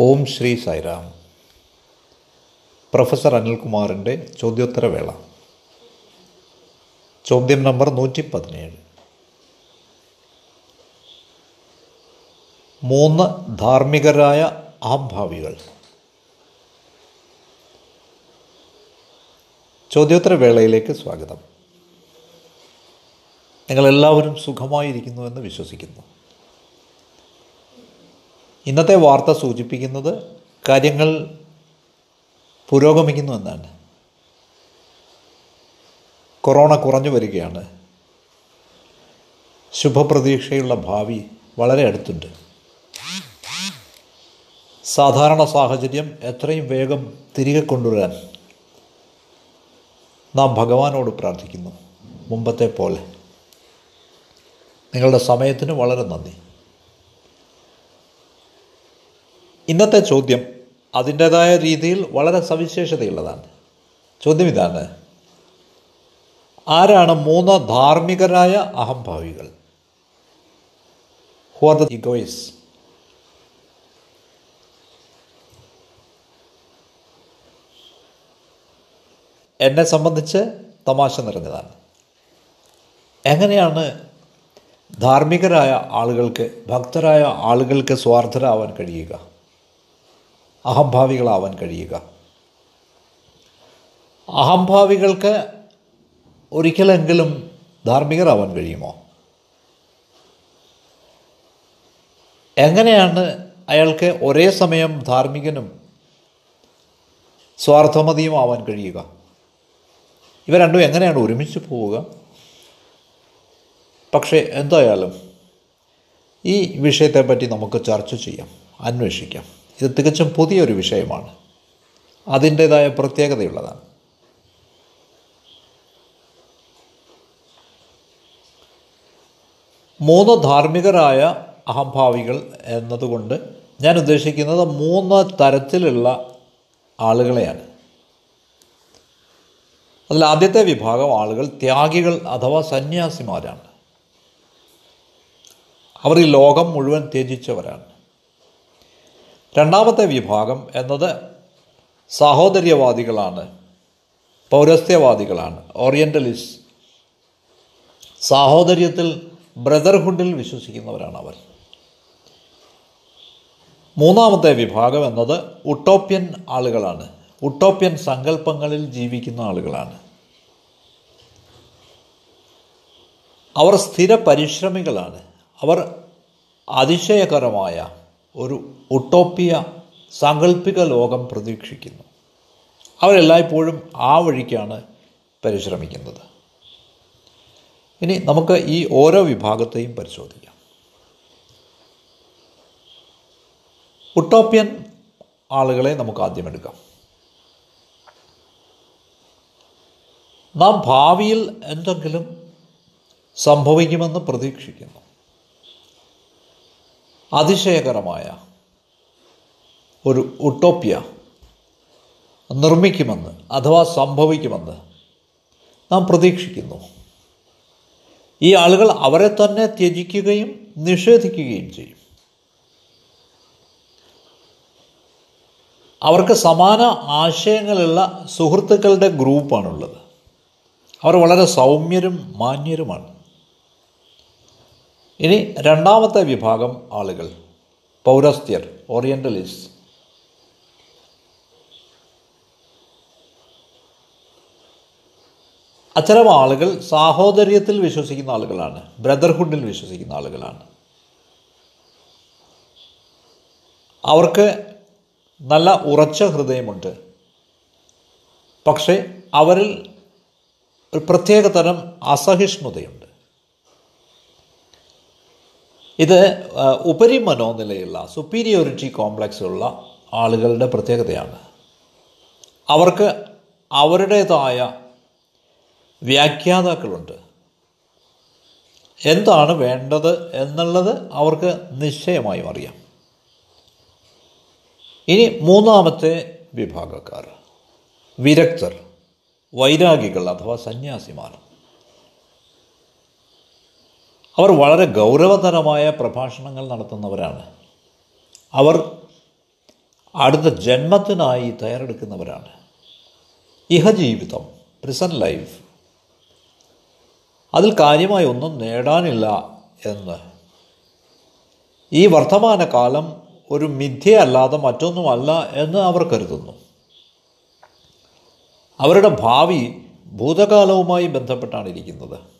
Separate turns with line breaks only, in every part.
ഓം Sri Sairam professor അനിൽകുമാറിന്റെ ചോദ്യോത്തരവേള ചോദ്യം നമ്പർ നൂറ്റി പതിനേഴ് മൂന്ന് ധാർമ്മികരായ ആംഭാവികൾ. ചോദ്യോത്തരവേളയിലേക്ക് സ്വാഗതം. നിങ്ങളെല്ലാവരും സുഖമായിരിക്കുന്നുവെന്ന് വിശ്വസിക്കുന്നു. ഇന്നത്തെ വാർത്ത സൂചിപ്പിക്കുന്നത് കാര്യങ്ങൾ പുരോഗമിക്കുന്നു എന്നാണ്. കൊറോണ കുറഞ്ഞു വരികയാണ്. ശുഭപ്രതീക്ഷയുള്ള ഭാവി വളരെ അടുത്തുണ്ട്. സാധാരണ സാഹചര്യം എത്രയും വേഗം തിരികെ കൊണ്ടുവരാൻ നാം ഭഗവാനോട് പ്രാർത്ഥിക്കുന്നു. മുമ്പത്തെ പോലെ. നിങ്ങളുടെ സമയത്തിന് വളരെ നന്ദി. ഇന്നത്തെ ചോദ്യം അതിന്റേതായ രീതിയിൽ വളരെ സവിശേഷതയുള്ളതാണ്. ചോദ്യം ഇതാണ്. ആരാണ് മൂന്ന് ധാർമ്മികരായ അഹംഭാവികൾ? ഹു ആർ എന്നെ സംബന്ധിച്ച് തമാശ നിറഞ്ഞതാണ്. എങ്ങനെയാണ് ധാർമ്മികരായ ആളുകൾക്ക് ഭക്തരായ ആളുകൾക്ക് സ്വാർത്ഥരാവാൻ കഴിയുക? അഹംഭാവികളാവാൻ കഴിയുക. അഹംഭാവികൾക്ക് ഒരിക്കലെങ്കിലും ധാർമ്മികരാവാൻ കഴിയുമോ? എങ്ങനെയാണ് അയാൾക്ക് ഒരേ സമയം ധാർമ്മികനും സ്വാർത്ഥമതിയും ആവാൻ കഴിയുക? ഇവ രണ്ടും എങ്ങനെയാണ് ഒരുമിച്ച് പോവുക? പക്ഷേ എന്തായാലും ഈ വിഷയത്തെപ്പറ്റി നമുക്ക് ചർച്ച ചെയ്യാം അന്വേഷിക്കാം. ഇത് തികച്ചും പുതിയൊരു വിഷയമാണ്. അതിന്റേതായ പ്രത്യേകതയുള്ളതാണ്. മൂന്ന് ധാർമ്മികരായ അഹംഭാവികൾ എന്നതുകൊണ്ട് ഞാൻ ഉദ്ദേശിക്കുന്നത് മൂന്ന് തരത്തിലുള്ള ആളുകളെയാണ്. അതിൽ ആദ്യത്തെ വിഭാഗം ആളുകൾ ത്യാഗികൾ അഥവാ സന്യാസിമാരാണ്. അവർ ഈ ലോകം മുഴുവൻ ത്യജിച്ചവരാണ്. രണ്ടാമത്തെ വിഭാഗം എന്നത് സാഹോദര്യവാദികളാണ് പൗരസ്ത്യവാദികളാണ് ഓറിയന്റലിസ്റ്റ് സാഹോദര്യത്തിൽ ബ്രദർഹുഡിൽ വിശ്വസിക്കുന്നവരാണ് അവർ മൂന്നാമത്തെ വിഭാഗം എന്നത് ഉട്ടോപ്യൻ ആളുകളാണ് ഉട്ടോപ്യൻ സങ്കല്പങ്ങളിൽ ജീവിക്കുന്ന ആളുകളാണ്. അവർ സ്ഥിര പരിശ്രമികളാണ് അവർ അതിശയകരമായ ഒരു ഒട്ടോപ്പിയ സാങ്കല്പിക ലോകം പ്രതീക്ഷിക്കുന്നു. അവരെല്ലായ്പ്പോഴും ആ വഴിക്കാണ് പരിശ്രമിക്കുന്നത്. ഇനി നമുക്ക് ഈ ഓരോ വിഭാഗത്തെയും പരിശോധിക്കാം. ഒട്ടോപ്യൻ ആളുകളെ നമുക്ക് ആദ്യം എടുക്കാം നാം ഭാവിയിൽ എന്തെങ്കിലും സംഭവിക്കുമെന്ന് പ്രതീക്ഷിക്കുന്നു. അതിശയകരമായ ഒരു ഉട്ടോപ്യ നിർമ്മിക്കുമെന്ന് അഥവാ സംഭവിക്കുമെന്ന് നാം പ്രതീക്ഷിക്കുന്നു. ഈ ആളുകൾ അവരെ തന്നെ ത്യജിക്കുകയും നിഷേധിക്കുകയും ചെയ്യും. അവർക്ക് സമാന ആശയങ്ങളുള്ള സുഹൃത്തുക്കളുടെ ഗ്രൂപ്പാണുള്ളത്. അവർ വളരെ സൗമ്യരും മാന്യരുമാണ്. ഇനി രണ്ടാമത്തെ വിഭാഗം ആളുകൾ. പൗരസ്ത്യർ ഓറിയന്റലിസ്റ്റ് അത്തരം ആളുകൾ സാഹോദര്യത്തിൽ വിശ്വസിക്കുന്ന ആളുകളാണ് ബ്രദർഹുഡിൽ വിശ്വസിക്കുന്ന ആളുകളാണ്. അവർക്ക് നല്ല ഉറച്ച ഹൃദയമുണ്ട്. പക്ഷേ അവരിൽ ഒരു പ്രത്യേകതരം അസഹിഷ്ണുതയുണ്ട്. ഇത് ഉപരിമനോനിലയുള്ള സുപ്പീരിയോറിറ്റി കോംപ്ലക്സ് ഉള്ള ആളുകളുടെ പ്രത്യേകതയാണ്. അവർക്ക് അവരുടേതായ വ്യാഖ്യാതാക്കളുണ്ട്. എന്താണ് വേണ്ടത് എന്നുള്ളത് അവർക്ക് നിശ്ചയമായും അറിയാം. ഇനി മൂന്നാമത്തെ വിഭാഗക്കാർ. വിരക്തർ വൈരാഗികൾ അഥവാ സന്യാസിമാർ. അവർ വളരെ ഗൗരവതരമായ പ്രഭാഷണങ്ങൾ നടത്തുന്നവരാണ്. അവർ അടുത്ത ജന്മത്തിനായി തയ്യാറെടുക്കുന്നവരാണ്. ഇഹജീവിതം പ്രിസൺ ലൈഫ് അതിൽ കാര്യമായി ഒന്നും നേടാനില്ല എന്ന്. ഈ വർത്തമാനകാലം ഒരു മിഥ്യയല്ലാതെ മറ്റൊന്നുമല്ല എന്ന് അവർ കരുതുന്നു. അവരുടെ ഭാവി ഭൂതകാലവുമായി ബന്ധപ്പെട്ടാണ് ഇരിക്കുന്നത്.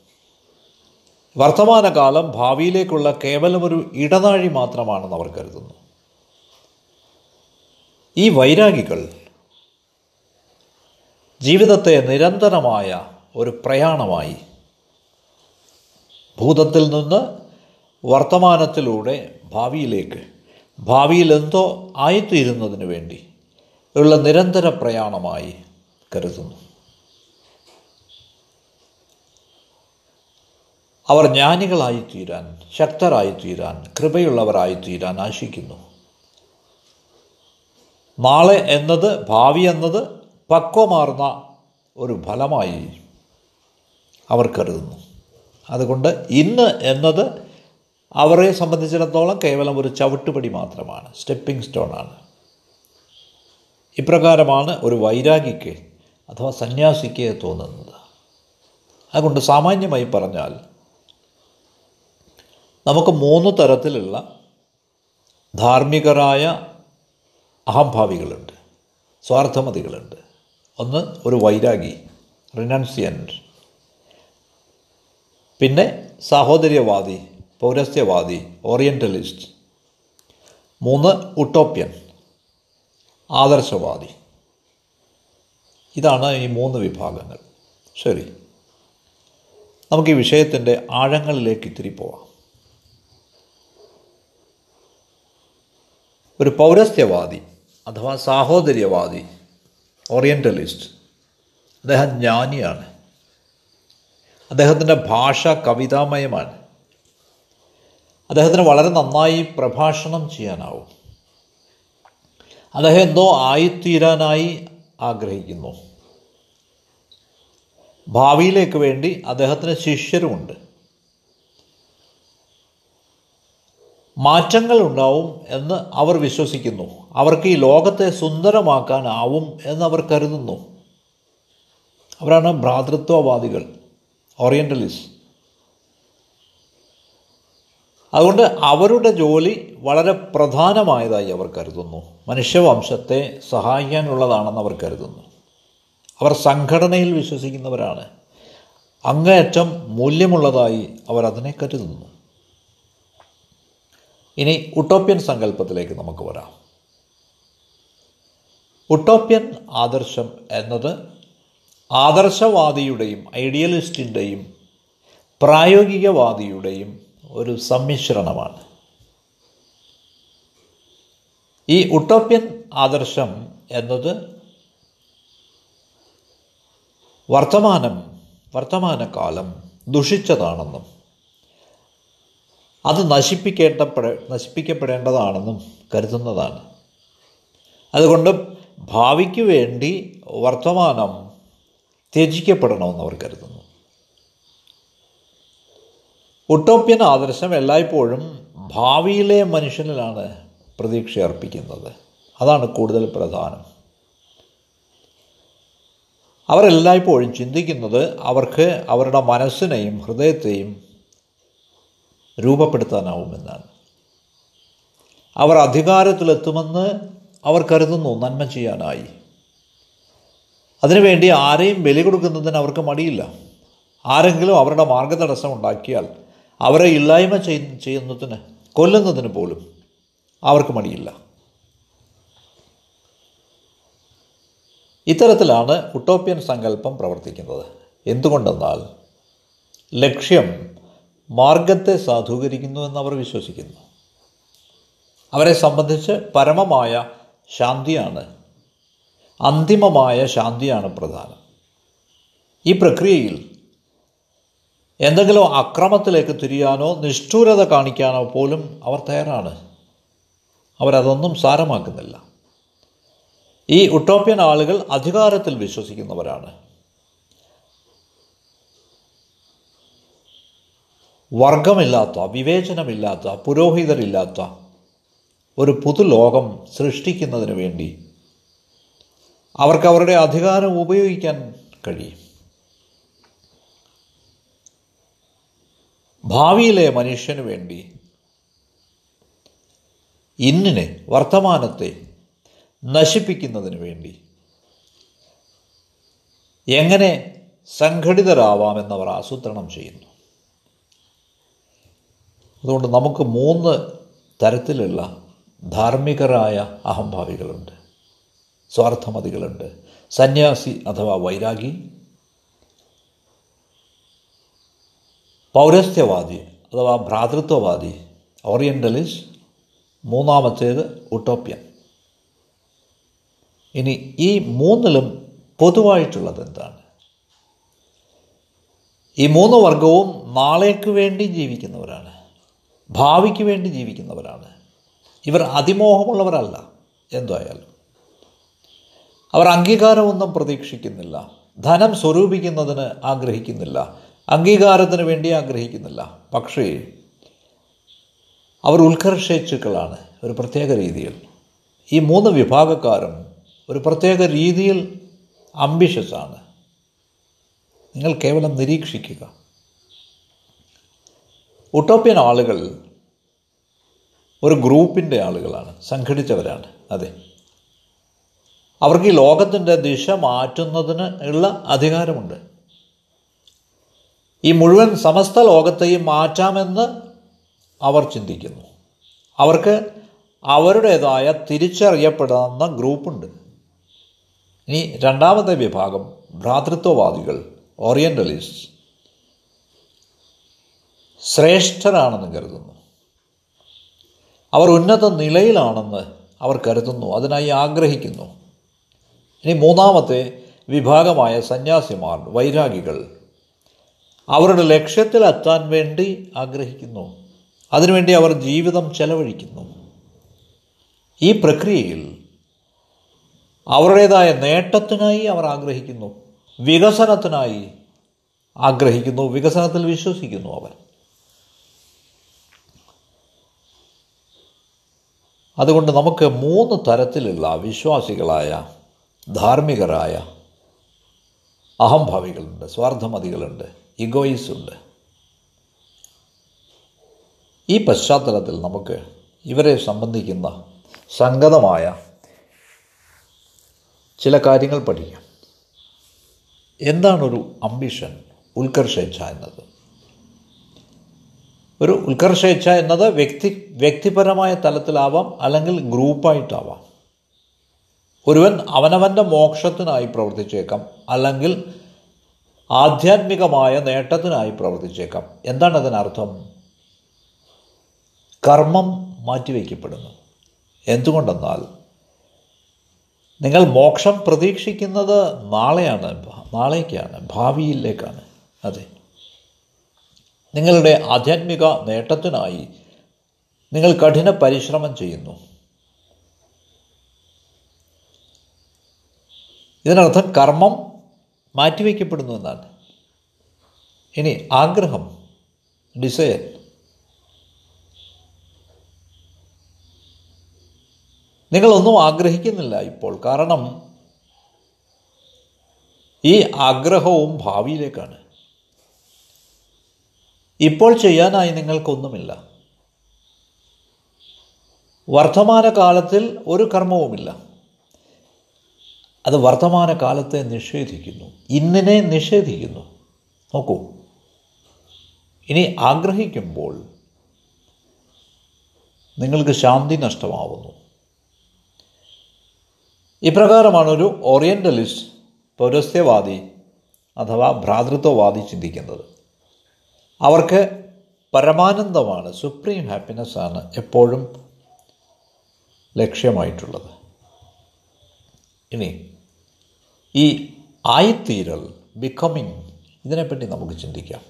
വർത്തമാനകാലം ഭാവിയിലേക്കുള്ള ഒരു ഇടനാഴി മാത്രമാണെന്ന് അവർ കരുതുന്നു. ഈ വൈരാഗികൾ ജീവിതത്തെ നിരന്തരമായ ഒരു പ്രയാണമായി ഭൂതത്തിൽ നിന്ന് വർത്തമാനത്തിലൂടെ ഭാവിയിലേക്ക് ഭാവിയിൽ എന്തോ ആയിത്തീരുന്നതിന് വേണ്ടി ഉള്ള നിരന്തര പ്രയാണമായി കരുതുന്നു. അവർ ജ്ഞാനികളായിത്തീരാൻ ശക്തരായിത്തീരാൻ കൃപയുള്ളവരായിത്തീരാൻ ആശിക്കുന്നു. നാളെ എന്നത് ഭാവി എന്നത് പക്വമാർന്ന ഒരു ഫലമായി അവർ കരുതുന്നു. അതുകൊണ്ട് ഇന്ന് എന്നത് അവരെ സംബന്ധിച്ചിടത്തോളം കേവലം ഒരു ചവിട്ടുപടി മാത്രമാണ് സ്റ്റെപ്പിംഗ് സ്റ്റോണാണ് ഇപ്രകാരമാണ് ഒരു വൈരാഗിക്ക് അഥവാ സന്യാസിക്ക് തോന്നുന്നത്. അതുകൊണ്ട് സാമാന്യമായി പറഞ്ഞാൽ നമുക്ക് മൂന്ന് തരത്തിലുള്ള ധാർമ്മികരായ അഹംഭാവികളുണ്ട് സ്വാർത്ഥമതികളുണ്ട്. ഒന്ന് ഒരു വൈരാഗി റിനൻസിയന്റ് പിന്നെ സാഹോദര്യവാദി പൗരസ്ത്യവാദി ഓറിയന്റലിസ്റ്റ് മൂന്ന് ഉട്ടോപ്യൻ ആദർശവാദി. ഇതാണ് ഈ മൂന്ന് വിഭാഗങ്ങൾ. ശരി. നമുക്ക് ഈ വിഷയത്തിന്റെ ആഴങ്ങളിലേക്ക് ഇത്തിരി പോവാം. ഒരു പൗരസ്ത്യവാദി അഥവാ സാഹോദര്യവാദി ഓറിയന്റലിസ്റ്റ് അദ്ദേഹം ജ്ഞാനിയാണ്. അദ്ദേഹത്തിന്റെ ഭാഷ കവിതാമയമാണ്. അദ്ദേഹത്തിന് വളരെ നന്നായി പ്രഭാഷണം ചെയ്യാനാവും. അദ്ദേഹം എന്തോ ആയിത്തീരാനായി ആഗ്രഹിക്കുന്നു. ഭാവിയിലേക്ക് വേണ്ടി അദ്ദേഹത്തിന് ശിഷ്യരുമുണ്ട്. മാറ്റങ്ങൾ ഉണ്ടാവും എന്ന് അവർ വിശ്വസിക്കുന്നു. അവർക്ക് ഈ ലോകത്തെ സുന്ദരമാക്കാനാവും എന്നവർ കരുതുന്നു. അവരാണ് ഭ്രാതൃത്വവാദികൾ ഓറിയന്റലിസ്റ്റ് അതുകൊണ്ട് അവരുടെ ജോലി വളരെ പ്രധാനമായതായി അവർ കരുതുന്നു. മനുഷ്യവംശത്തെ സഹായിക്കാനുള്ളതാണെന്ന് അവർ കരുതുന്നു. അവർ സംഘടനയിൽ വിശ്വസിക്കുന്നവരാണ്. അങ്ങേയറ്റം മൂല്യമുള്ളതായി അവർ അതിനെ കരുതുന്നു. ഇനി ഉട്ടോപ്യൻ സങ്കല്പത്തിലേക്ക് നമുക്ക് വരാം. ഉട്ടോപ്യൻ ആദർശം എന്നത് ആദർശവാദിയുടെയും ഐഡിയലിസ്റ്റിന്റെയും പ്രായോഗികവാദിയുടെയും ഒരു സമ്മിശ്രണമാണ്. ഈ ഉട്ടോപ്യൻ ആദർശം എന്നത് വർത്തമാനം വർത്തമാനകാലം ദുഷിച്ചതാണെന്നും അത് നശിപ്പിക്കേണ്ടപ്പെട നശിപ്പിക്കപ്പെടേണ്ടതാണെന്നും കരുതുന്നതാണ്. അതുകൊണ്ട് ഭാവിക്ക് വേണ്ടി വർത്തമാനം ത്യജിക്കപ്പെടണമെന്ന് അവർ കരുതുന്നു. ഒട്ടോപ്യൻ ആദർശം എല്ലായ്പ്പോഴും ഭാവിയിലെ മനുഷ്യനിലാണ് പ്രതീക്ഷ അർപ്പിക്കുന്നത് അതാണ് കൂടുതൽ പ്രധാനം. അവരെല്ലായ്പ്പോഴും ചിന്തിക്കുന്നത് അവർക്ക് അവരുടെ മനസ്സിനെയും ഹൃദയത്തെയും രൂപപ്പെടുത്താനാവുമെന്നാണ്. അവർ അധികാരത്തിലെത്തുമെന്ന് അവർ കരുതുന്നു നന്മ ചെയ്യാനായി. അതിനുവേണ്ടി ആരെയും ബലി കൊടുക്കുന്നതിന് അവർക്ക് മടിയില്ല. ആരെങ്കിലും അവരുടെ മാർഗതടസ്സം ഉണ്ടാക്കിയാൽ അവരെ ഇല്ലായ്മ ചെയ്യുന്നതിന് കൊല്ലുന്നതിന് പോലും അവർക്ക് മടിയില്ല. ഇത്തരത്തിലാണ് ഉട്ടോപ്യൻ സങ്കല്പം പ്രവർത്തിക്കുന്നത്. എന്തുകൊണ്ടെന്നാൽ ലക്ഷ്യം മാർഗത്തെ സാധൂകരിക്കുന്നു എന്നവർ വിശ്വസിക്കുന്നു. അവരെ സംബന്ധിച്ച് പരമമായ ശാന്തിയാണ് അന്തിമമായ ശാന്തിയാണ് പ്രധാനം. ഈ പ്രക്രിയയിൽ എന്തെങ്കിലും അക്രമത്തിലേക്ക് തിരിയാനോ നിഷ്ഠൂരത കാണിക്കാനോ പോലും അവർ തയ്യാറാണ്. അവരതൊന്നും സാരമാക്കുന്നില്ല. ഈ ഉട്ടോപ്യൻ ആളുകൾ അധികാരത്തിൽ വിശ്വസിക്കുന്നവരാണ്. വർഗമില്ലാത്ത വിവേചനമില്ലാത്ത പുരോഹിതരില്ലാത്ത ഒരു പുതുലോകം സൃഷ്ടിക്കുന്നതിന് വേണ്ടി അവർക്ക് അവരുടെ അധികാരം ഉപയോഗിക്കാൻ കഴിയും. ഭാവിയിലെ മനുഷ്യന് വേണ്ടി ഇന്നിനെ വർത്തമാനത്തെ നശിപ്പിക്കുന്നതിന് വേണ്ടി എങ്ങനെ സംഘടിതരാവാമെന്നവർ ആസൂത്രണം ചെയ്യുന്നു. അതുകൊണ്ട് നമുക്ക് മൂന്ന് തരത്തിലുള്ള ധാർമ്മികരായ അഹംഭാവികളുണ്ട് സ്വാർത്ഥമതികളുണ്ട്. സന്യാസി അഥവാ വൈരാഗി പൗരസ്ത്യവാദി അഥവാ ഭ്രാതൃത്വവാദി ഓറിയന്റലിസ്റ്റ് മൂന്നാമത്തേത് ഉട്ടോപ്യൻ. ഇനി ഈ മൂന്നിലും പൊതുവായിട്ടുള്ളത് എന്താണ്? ഈ മൂന്ന് വർഗവും നാളേക്ക് വേണ്ടി ജീവിക്കുന്നവരാണ്. ഭാവിക്ക് വേണ്ടി ജീവിക്കുന്നവരാണ്. ഇവർ അതിമോഹമുള്ളവരല്ല എന്തായാലും. അവർ അംഗീകാരമൊന്നും പ്രതീക്ഷിക്കുന്നില്ല. ധനം സ്വരൂപിക്കുന്നതിന് ആഗ്രഹിക്കുന്നില്ല. അംഗീകാരത്തിന് വേണ്ടി ആഗ്രഹിക്കുന്നില്ല. പക്ഷേ അവർ ഉത്കർഷേച്ചുക്കളാണ് ഒരു പ്രത്യേക രീതിയിൽ. ഈ മൂന്ന് വിഭാഗക്കാരും ഒരു പ്രത്യേക രീതിയിൽ അംബിഷ്യസാണ്. നിങ്ങൾ കേവലം നിരീക്ഷിക്കുക. ഉട്ടോപ്യൻ ആളുകൾ ഒരു ഗ്രൂപ്പിന്റെ ആളുകളാണ് സംഘടിച്ചവരാണ്. അതെ. അവർക്ക് ഈ ലോകത്തിന്റെ ദിശ മാറ്റുന്നതിന് ഉള്ള അധികാരമുണ്ട്. ഈ മുഴുവൻ സമസ്ത ലോകത്തെയും മാറ്റാമെന്ന് അവർ ചിന്തിക്കുന്നു. അവർക്ക് അവരുടേതായ തിരിച്ചറിയപ്പെടുന്ന ഗ്രൂപ്പുണ്ട്. ഇനി രണ്ടാമത്തെ വിഭാഗം ഭ്രാതൃത്വവാദികൾ ഓറിയന്റലിസ്റ്റ് ശ്രേഷ്ഠരാണെന്ന് കരുതുന്നു. അവർ ഉന്നത നിലയിലാണെന്ന് അവർ കരുതുന്നു. അതിനായി ആഗ്രഹിക്കുന്നു. ഇനി മൂന്നാമത്തെ വിഭാഗമായ സന്യാസിമാർ വൈരാഗികൾ. അവരുടെ ലക്ഷ്യത്തിലെത്താൻ വേണ്ടി ആഗ്രഹിക്കുന്നു. അതിനുവേണ്ടി അവർ ജീവിതം ചെലവഴിക്കുന്നു. ഈ പ്രക്രിയയിൽ അവരുടേതായ നേട്ടത്തിനായി അവർ ആഗ്രഹിക്കുന്നു. വികസനത്തിനായി ആഗ്രഹിക്കുന്നു. വികസനത്തിൽ വിശ്വസിക്കുന്നു അവർ. അതുകൊണ്ട് നമുക്ക് മൂന്ന് തരത്തിലുള്ള വിശ്വാസികളായ ധാർമ്മികരായ അഹംഭാവികളുണ്ട് സ്വാർത്ഥമതികളുണ്ട് ഇഗോയിസ് ഉണ്ട് ഈ പശ്ചാത്തലത്തിൽ നമുക്ക് ഇവരെ സംബന്ധിക്കുന്ന സംഗതമായ ചില കാര്യങ്ങൾ പഠിക്കാം. എന്താണൊരു അംബിഷൻ ഉത്കർഷേച്ഛ എന്നത്? ഒരു ഉത്കർഷേച്ഛ എന്നത് വ്യക്തി വ്യക്തിപരമായ തലത്തിലാവാം അല്ലെങ്കിൽ ഗ്രൂപ്പായിട്ടാവാം. ഒരുവൻ അവനവന്റെ മോക്ഷത്തിനായി പ്രവർത്തിച്ചേക്കാം അല്ലെങ്കിൽ ആധ്യാത്മികമായ നേട്ടത്തിനായി പ്രവർത്തിച്ചേക്കാം. എന്താണ് അതിനർത്ഥം? കർമ്മം മാറ്റിവെക്കപ്പെടുന്നു. എന്തുകൊണ്ടെന്നാൽ നിങ്ങൾ മോക്ഷം പ്രതീക്ഷിക്കുന്നത് നാളെയാണ് നാളേക്കാണ് ഭാവിയിലേക്കാണ്. അതെ. നിങ്ങളുടെ ആധ്യാത്മിക നേട്ടത്തിനായി നിങ്ങൾ കഠിന പരിശ്രമം ചെയ്യുന്നു. ഇതിനർത്ഥം കർമ്മം മാറ്റിവെക്കപ്പെടുന്നു എന്നാണ്. ഇനി ആഗ്രഹം ഡിസയർ നിങ്ങളൊന്നും ആഗ്രഹിക്കുന്നില്ല ഇപ്പോൾ. കാരണം ഈ ആഗ്രഹവും ഭാവിയിലേക്കാണ്. ഇപ്പോൾ ചെയ്യാനായി നിങ്ങൾക്കൊന്നുമില്ല. വർത്തമാനകാലത്തിൽ ഒരു കർമ്മവുമില്ല. അത് വർത്തമാനകാലത്തെ നിഷേധിക്കുന്നു. ഇന്നിനെ നിഷേധിക്കുന്നു. നോക്കൂ. ഇനി ആഗ്രഹിക്കുമ്പോൾ നിങ്ങൾക്ക് ശാന്തി നഷ്ടമാവുന്നു. ഇപ്രകാരമാണ് ഒരു ഓറിയന്റലിസ്റ്റ് പൗരസ്ത്യവാദി അഥവാ ഭ്രാതൃത്വവാദി ചിന്തിക്കുന്നത്. അവർക്ക് പരമാനന്ദമാണ് സുപ്രീം ഹാപ്പിനെസ്സാണ് എപ്പോഴും ലക്ഷ്യമായിട്ടുള്ളത്. ഇനി ഈ ആയിത്തീരൽ ബിക്കമിങ് ഇതിനെപ്പറ്റി നമുക്ക് ചിന്തിക്കാം.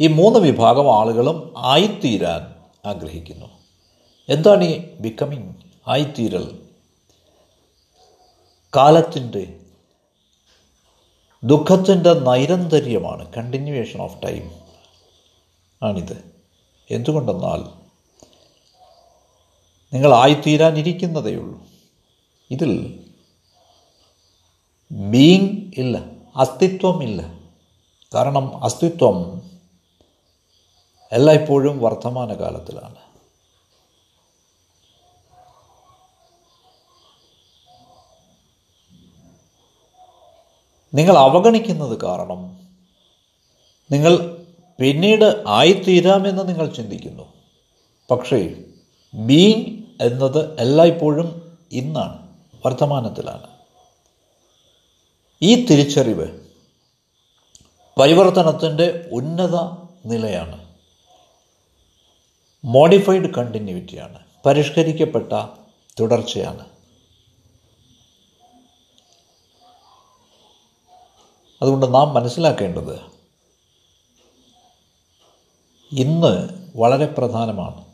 ഈ മൂന്ന് വിഭാഗം ആളുകളും ആയിത്തീരാൻ ആഗ്രഹിക്കുന്നു. എന്താണ് ഈ ബിക്കമിങ് ആയിത്തീരൽ? കാലത്തിന്റെ ദുഃഖത്തിന്റെ നൈരന്തര്യമാണ് കണ്ടിന്യൂവേഷൻ ഓഫ് ടൈം ആണിത്. എന്തുകൊണ്ടെന്നാൽ ഉള്ളൂ ഇതിൽ ബീങ് ഇല്ല അസ്തിത്വം ഇല്ല കാരണം അസ്തിത്വം എല്ലായ്പ്പോഴും വർത്തമാനകാലത്തിലാണ്. നിങ്ങൾ അവഗണിക്കുന്നത് കാരണം നിങ്ങൾ പിന്നീട് ആയിത്തീരാമെന്ന് നിങ്ങൾ ചിന്തിക്കുന്നു. പക്ഷേ ബീങ് എന്നത് എല്ലായ്പ്പോഴും ഇന്നാണ് വർത്തമാനത്തിലാണ്. ഈ തിരിച്ചറിവ് പരിവർത്തനത്തിന്റെ ഉന്നത നിലയാണ്. മോഡിഫൈഡ് കണ്ടിന്യൂറ്റിയാണ് പരിഷ്കരിക്കപ്പെട്ട തുടർച്ചയാണ്. അതുകൊണ്ട് നാം മനസ്സിലാക്കേണ്ടത് ഇന്ന് വളരെ പ്രധാനമാണ്.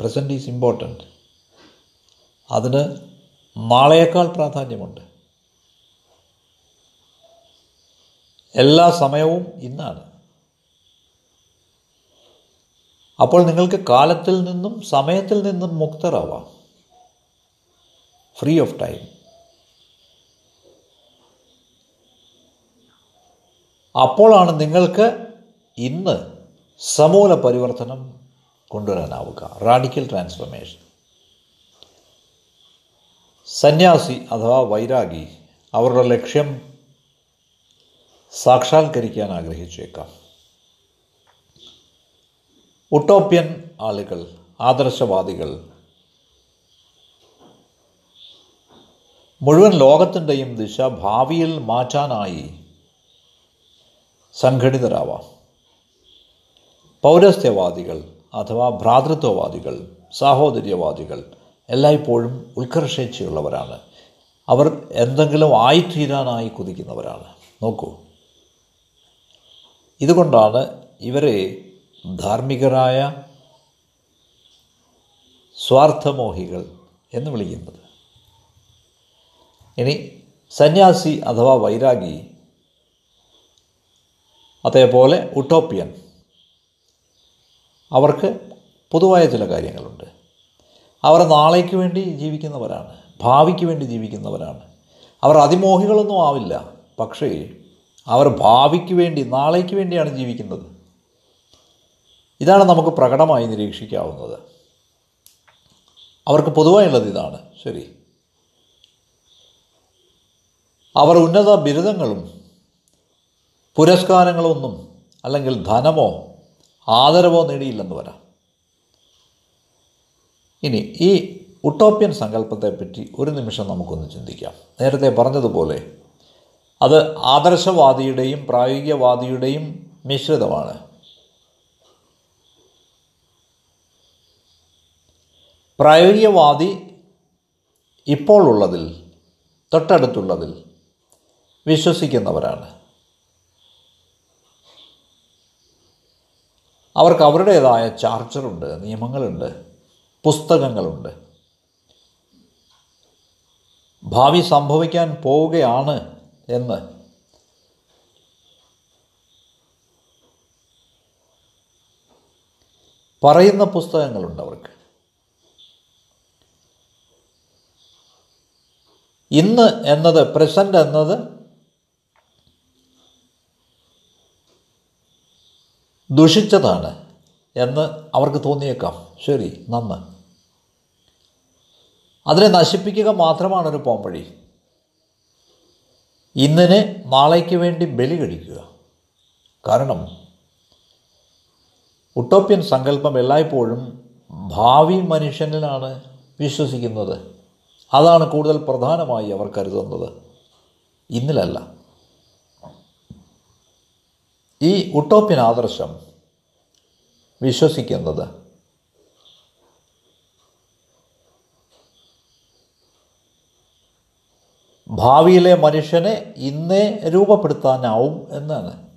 പ്രസന്റ് ഈസ് ഇമ്പോർട്ടന്റ് അതിന് നാളെയേക്കാൾ പ്രാധാന്യമുണ്ട്. എല്ലാ സമയവും ഇന്നാണ്. അപ്പോൾ നിങ്ങൾക്ക് കാലത്തിൽ നിന്നും സമയത്തിൽ നിന്നും മുക്തരാവാം. Free of time. അപ്പോഴാണ് നിങ്ങൾക്ക് ഇന്ന് സമൂല പരിവർത്തനം കൊണ്ടുവരാനാവുക. റാഡിക്കൽ ട്രാൻസ്ഫർമേഷൻ സന്യാസി അഥവാ വൈരാഗി അവരുടെ ലക്ഷ്യം സാക്ഷാത്കരിക്കാൻ ആഗ്രഹിച്ചേക്കാം. ഉട്ടോപ്യൻ ആളുകൾ ആദർശവാദികൾ മുഴുവൻ ലോകത്തിന്റെയും ദിശ ഭാവിയിൽ മാറ്റാനായി സംഘടിതരാവാം. പൗരസ്ത്യവാദികൾ അഥവാ ഭ്രാതൃത്വവാദികൾ സാഹോദര്യവാദികൾ എല്ലായ്പ്പോഴും ഉത്കർഷേച്ഛയുള്ളവരാണ്. അവർ എന്തെങ്കിലും ആയിത്തീരാനായി കുതിക്കുന്നവരാണ്. നോക്കൂ. ഇതുകൊണ്ടാണ് ഇവരെ ധാർമ്മികരായ സ്വാർത്ഥമോഹികൾ എന്ന് വിളിക്കുന്നത്. ഇനി സന്യാസി അഥവാ വൈരാഗി അതേപോലെ ഉട്ടോപ്യൻ അവർക്ക് പൊതുവായ ചില കാര്യങ്ങളുണ്ട്. അവർ നാളേക്ക് വേണ്ടി ജീവിക്കുന്നവരാണ് ഭാവിക്ക് വേണ്ടി ജീവിക്കുന്നവരാണ്. അവർ അതിമോഹികളൊന്നും ആവില്ല പക്ഷേ അവർ ഭാവിക്ക് വേണ്ടി നാളേക്ക് വേണ്ടിയാണ് ജീവിക്കുന്നത്. ഇതാണ് നമുക്ക് പ്രകടമായി നിരീക്ഷിക്കാവുന്നത്. അവർക്ക് പൊതുവായുള്ളത് ഇതാണ് ശരി. അവർ ഉന്നത ബിരുദങ്ങളും പുരസ്കാരങ്ങളൊന്നും അല്ലെങ്കിൽ ധനമോ ആദരവോ നേടിയില്ലെന്ന് വരാം. ഇനി ഈ ഉട്ടോപ്യൻ സങ്കല്പത്തെപ്പറ്റി ഒരു നിമിഷം നമുക്കൊന്ന് ചിന്തിക്കാം. നേരത്തെ പറഞ്ഞതുപോലെ അത് ആദർശവാദിയുടെയും പ്രായോഗികവാദിയുടെയും മിശ്രിതമാണ്. പ്രായോഗികവാദി ഇപ്പോൾ ഉള്ളതിൽ തൊട്ടടുത്തുള്ളതിൽ വിശ്വസിക്കുന്നവരാണ്. അവർക്ക് അവരുടേതായ ചാർച്ചറുണ്ട് നിയമങ്ങളുണ്ട്. പുസ്തകങ്ങളുണ്ട്. ഭാവി സംഭവിക്കാൻ പോവുകയാണ് എന്ന്. പറയുന്ന പുസ്തകങ്ങളുണ്ട് അവർക്ക്. ഇന്ന് എന്നത് പ്രസന്റ് എന്നത് ദുഷിച്ചതാണ്. എന്ന് അവർക്ക് തോന്നിയേക്കാം. ശരി നന്ന്. അതിനെ നശിപ്പിക്കുക മാത്രമാണ് ഒരു പോംവഴി. ഇന്നിനെ നാളേക്ക് വേണ്ടി ബലി കഴിക്കുക. കാരണം ഉട്ടോപ്യൻ സങ്കല്പം എല്ലായ്പ്പോഴും ഭാവി മനുഷ്യനിലാണ് വിശ്വസിക്കുന്നത്. അതാണ് കൂടുതൽ പ്രധാനമായി അവർ കരുതുന്നത്. ഇന്നിലല്ല. ഈ ഉട്ടോപ്യൻ ആദർശം വിശ്വസിക്കുന്നത്. ഭാവിയിലെ മനുഷ്യനെ ഇന്നേ രൂപപ്പെടുത്താനാവും എന്നാണ്.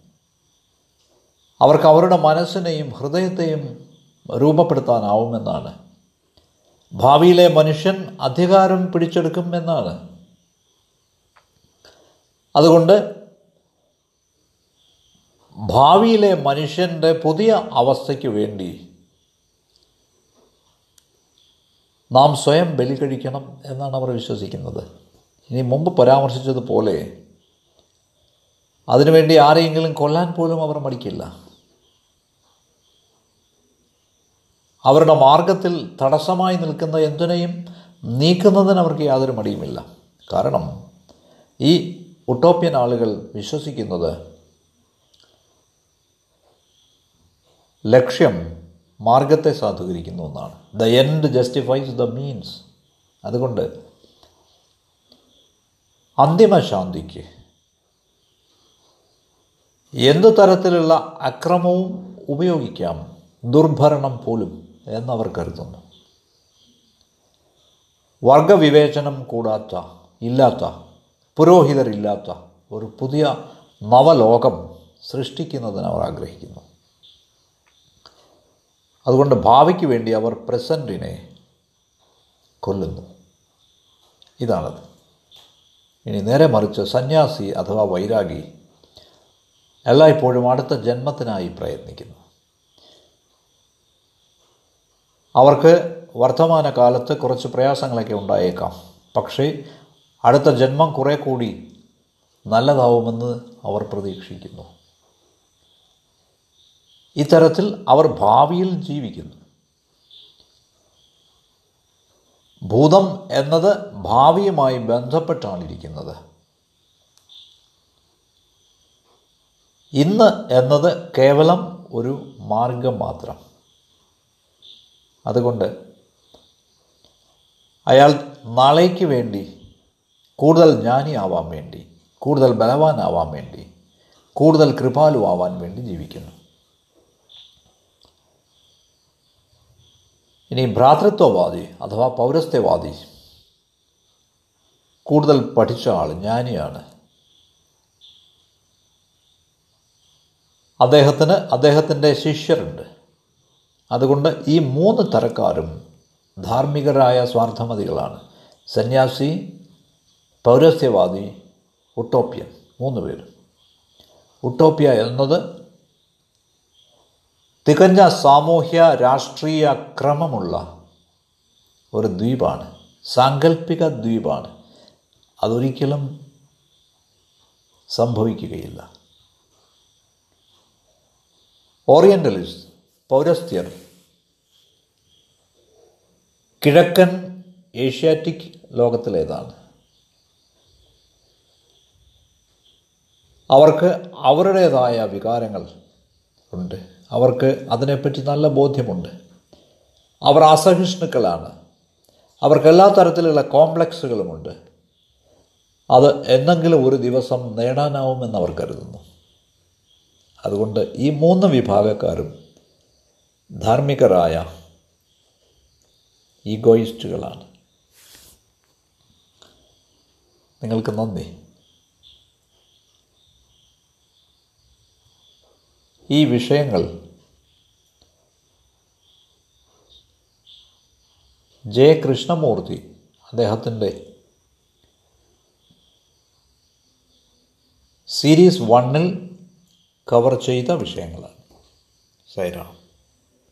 അവർക്ക് അവരുടെ മനസ്സിനെയും ഹൃദയത്തെയും രൂപപ്പെടുത്താനാവുമെന്നാണ് ഭാവിയിലെ മനുഷ്യൻ അധികാരം പിടിച്ചെടുക്കും എന്നാണ്. അതുകൊണ്ട് ഭാവിയിലെ മനുഷ്യന്റെ പുതിയ അവസ്ഥയ്ക്ക് വേണ്ടി നാം സ്വയം ബലി കഴിക്കണം എന്നാണ് അവർ വിശ്വസിക്കുന്നത്. ഇനി മുമ്പ് പരാമർശിച്ചതുപോലെ അതിനുവേണ്ടി ആരെയെങ്കിലും കൊല്ലാൻ പോലും അവർ മടിക്കില്ല. അവരുടെ മാർഗത്തിൽ തടസ്സമായി നിൽക്കുന്ന എന്തിനേയും നീക്കുന്നതിന് അവർക്ക് യാതൊരു മടിയുമില്ല. കാരണം ഈ ഒട്ടോപ്യൻ ആളുകൾ വിശ്വസിക്കുന്നത് ലക്ഷ്യം മാർഗത്തെ സാധൂകരിക്കുന്ന എന്നാണ് the end justifies the means അതുകൊണ്ട് അന്തിമ ശാന്തിക്ക് എന്തു തരത്തിലുള്ള അക്രമവും ഉപയോഗിക്കാം? ദുർഭരണം പോലും എന്നവർ കരുതുന്നു. വർഗവിവേചനം കൂടാത്ത ഇല്ലാത്ത പുരോഹിതരില്ലാത്ത ഒരു പുതിയ നവലോകം സൃഷ്ടിക്കുന്നതിന് അവർ ആഗ്രഹിക്കുന്നു. അതുകൊണ്ട് ഭാവിക്ക് വേണ്ടി അവർ പ്രസന്റിനെ കൊല്ലുന്നു. ഇതാണത്. ഇനി നേരെ മറിച്ച് സന്യാസി അഥവാ വൈരാഗി എല്ലായ്പ്പോഴും അടുത്ത ജന്മത്തിനായി പ്രയത്നിക്കുന്നു. അവർക്ക് വർത്തമാനകാലത്ത് കുറച്ച് പ്രയാസങ്ങളൊക്കെ ഉണ്ടായേക്കാം. പക്ഷേ അടുത്ത ജന്മം കുറേ കൂടി നല്ലതാവുമെന്ന് അവർ പ്രതീക്ഷിക്കുന്നു. ഇത്തരത്തിൽ അവർ ഭാവിയിൽ ജീവിക്കുന്നു. ഭൂതം എന്നത് ഭാവിയുമായി ബന്ധപ്പെട്ടാണ് ഇരിക്കുന്നത്. ഇന്ന് എന്നത് കേവലം ഒരു മാർഗം മാത്രം. അതുകൊണ്ട് അയാൾ നാളേക്ക് വേണ്ടി കൂടുതൽ ജ്ഞാനിയാവാൻ വേണ്ടി കൂടുതൽ ബലവാനാവാൻ വേണ്ടി കൂടുതൽ കൃപാലുവാൻ വേണ്ടി ജീവിക്കുന്നു. ഇനി ഭ്രാതൃത്വവാദി അഥവാ പൗരസ്ത്യവാദി. കൂടുതൽ പഠിച്ച ആൾ ജ്ഞാനിയാണ്. അദ്ദേഹത്തിന് അദ്ദേഹത്തിന്റെ ശിഷ്യരുണ്ട്. അതുകൊണ്ട് ഈ മൂന്ന് തരക്കാരും ധാർമ്മികരായ സ്വാർത്ഥമതികളാണ്. സന്യാസി പൗരസ്ത്യവാദി ഉട്ടോപ്യൻ മൂന്ന് പേര്. ഉട്ടോപ്യ എന്നത് തികഞ്ഞ സാമൂഹ്യ രാഷ്ട്രീയ ക്രമമുള്ള ഒരു ദ്വീപാണ്. സാങ്കല്പിക ദ്വീപാണ്. അതൊരിക്കലും സംഭവിക്കുകയില്ല. ഓറിയന്റലിസ്റ്റ് പൗരസ്ത്യർ കിഴക്കൻ ഏഷ്യാറ്റിക് ലോകത്തിലേതാണ്. അവർക്ക് അവരുടേതായ വികാരങ്ങൾ ഉണ്ട്. അവർക്ക് അതിനെപ്പറ്റി നല്ല ബോധ്യമുണ്ട്. അവർ അസഹിഷ്ണുക്കളാണ്. അവർക്ക് എല്ലാ തരത്തിലുള്ള കോംപ്ലക്സുകളുമുണ്ട്. അത് എന്തെങ്കിലും ഒരു ദിവസം നേടാനാവുമെന്ന് അവർ കരുതുന്നു. അതുകൊണ്ട് ഈ മൂന്ന് വിഭാഗക്കാരും ധാർമ്മികരായ ഈഗോയിസ്റ്റുകളാണ്. നിങ്ങൾക്ക് നന്ദി. ഈ വിഷയങ്ങൾ ജെ കൃഷ്ണമൂർത്തി അദ്ദേഹത്തിന്റെ സീരീസ് വണ്ണിൽ കവർ ചെയ്ത വിഷയങ്ങളാണ്. സൈറാം.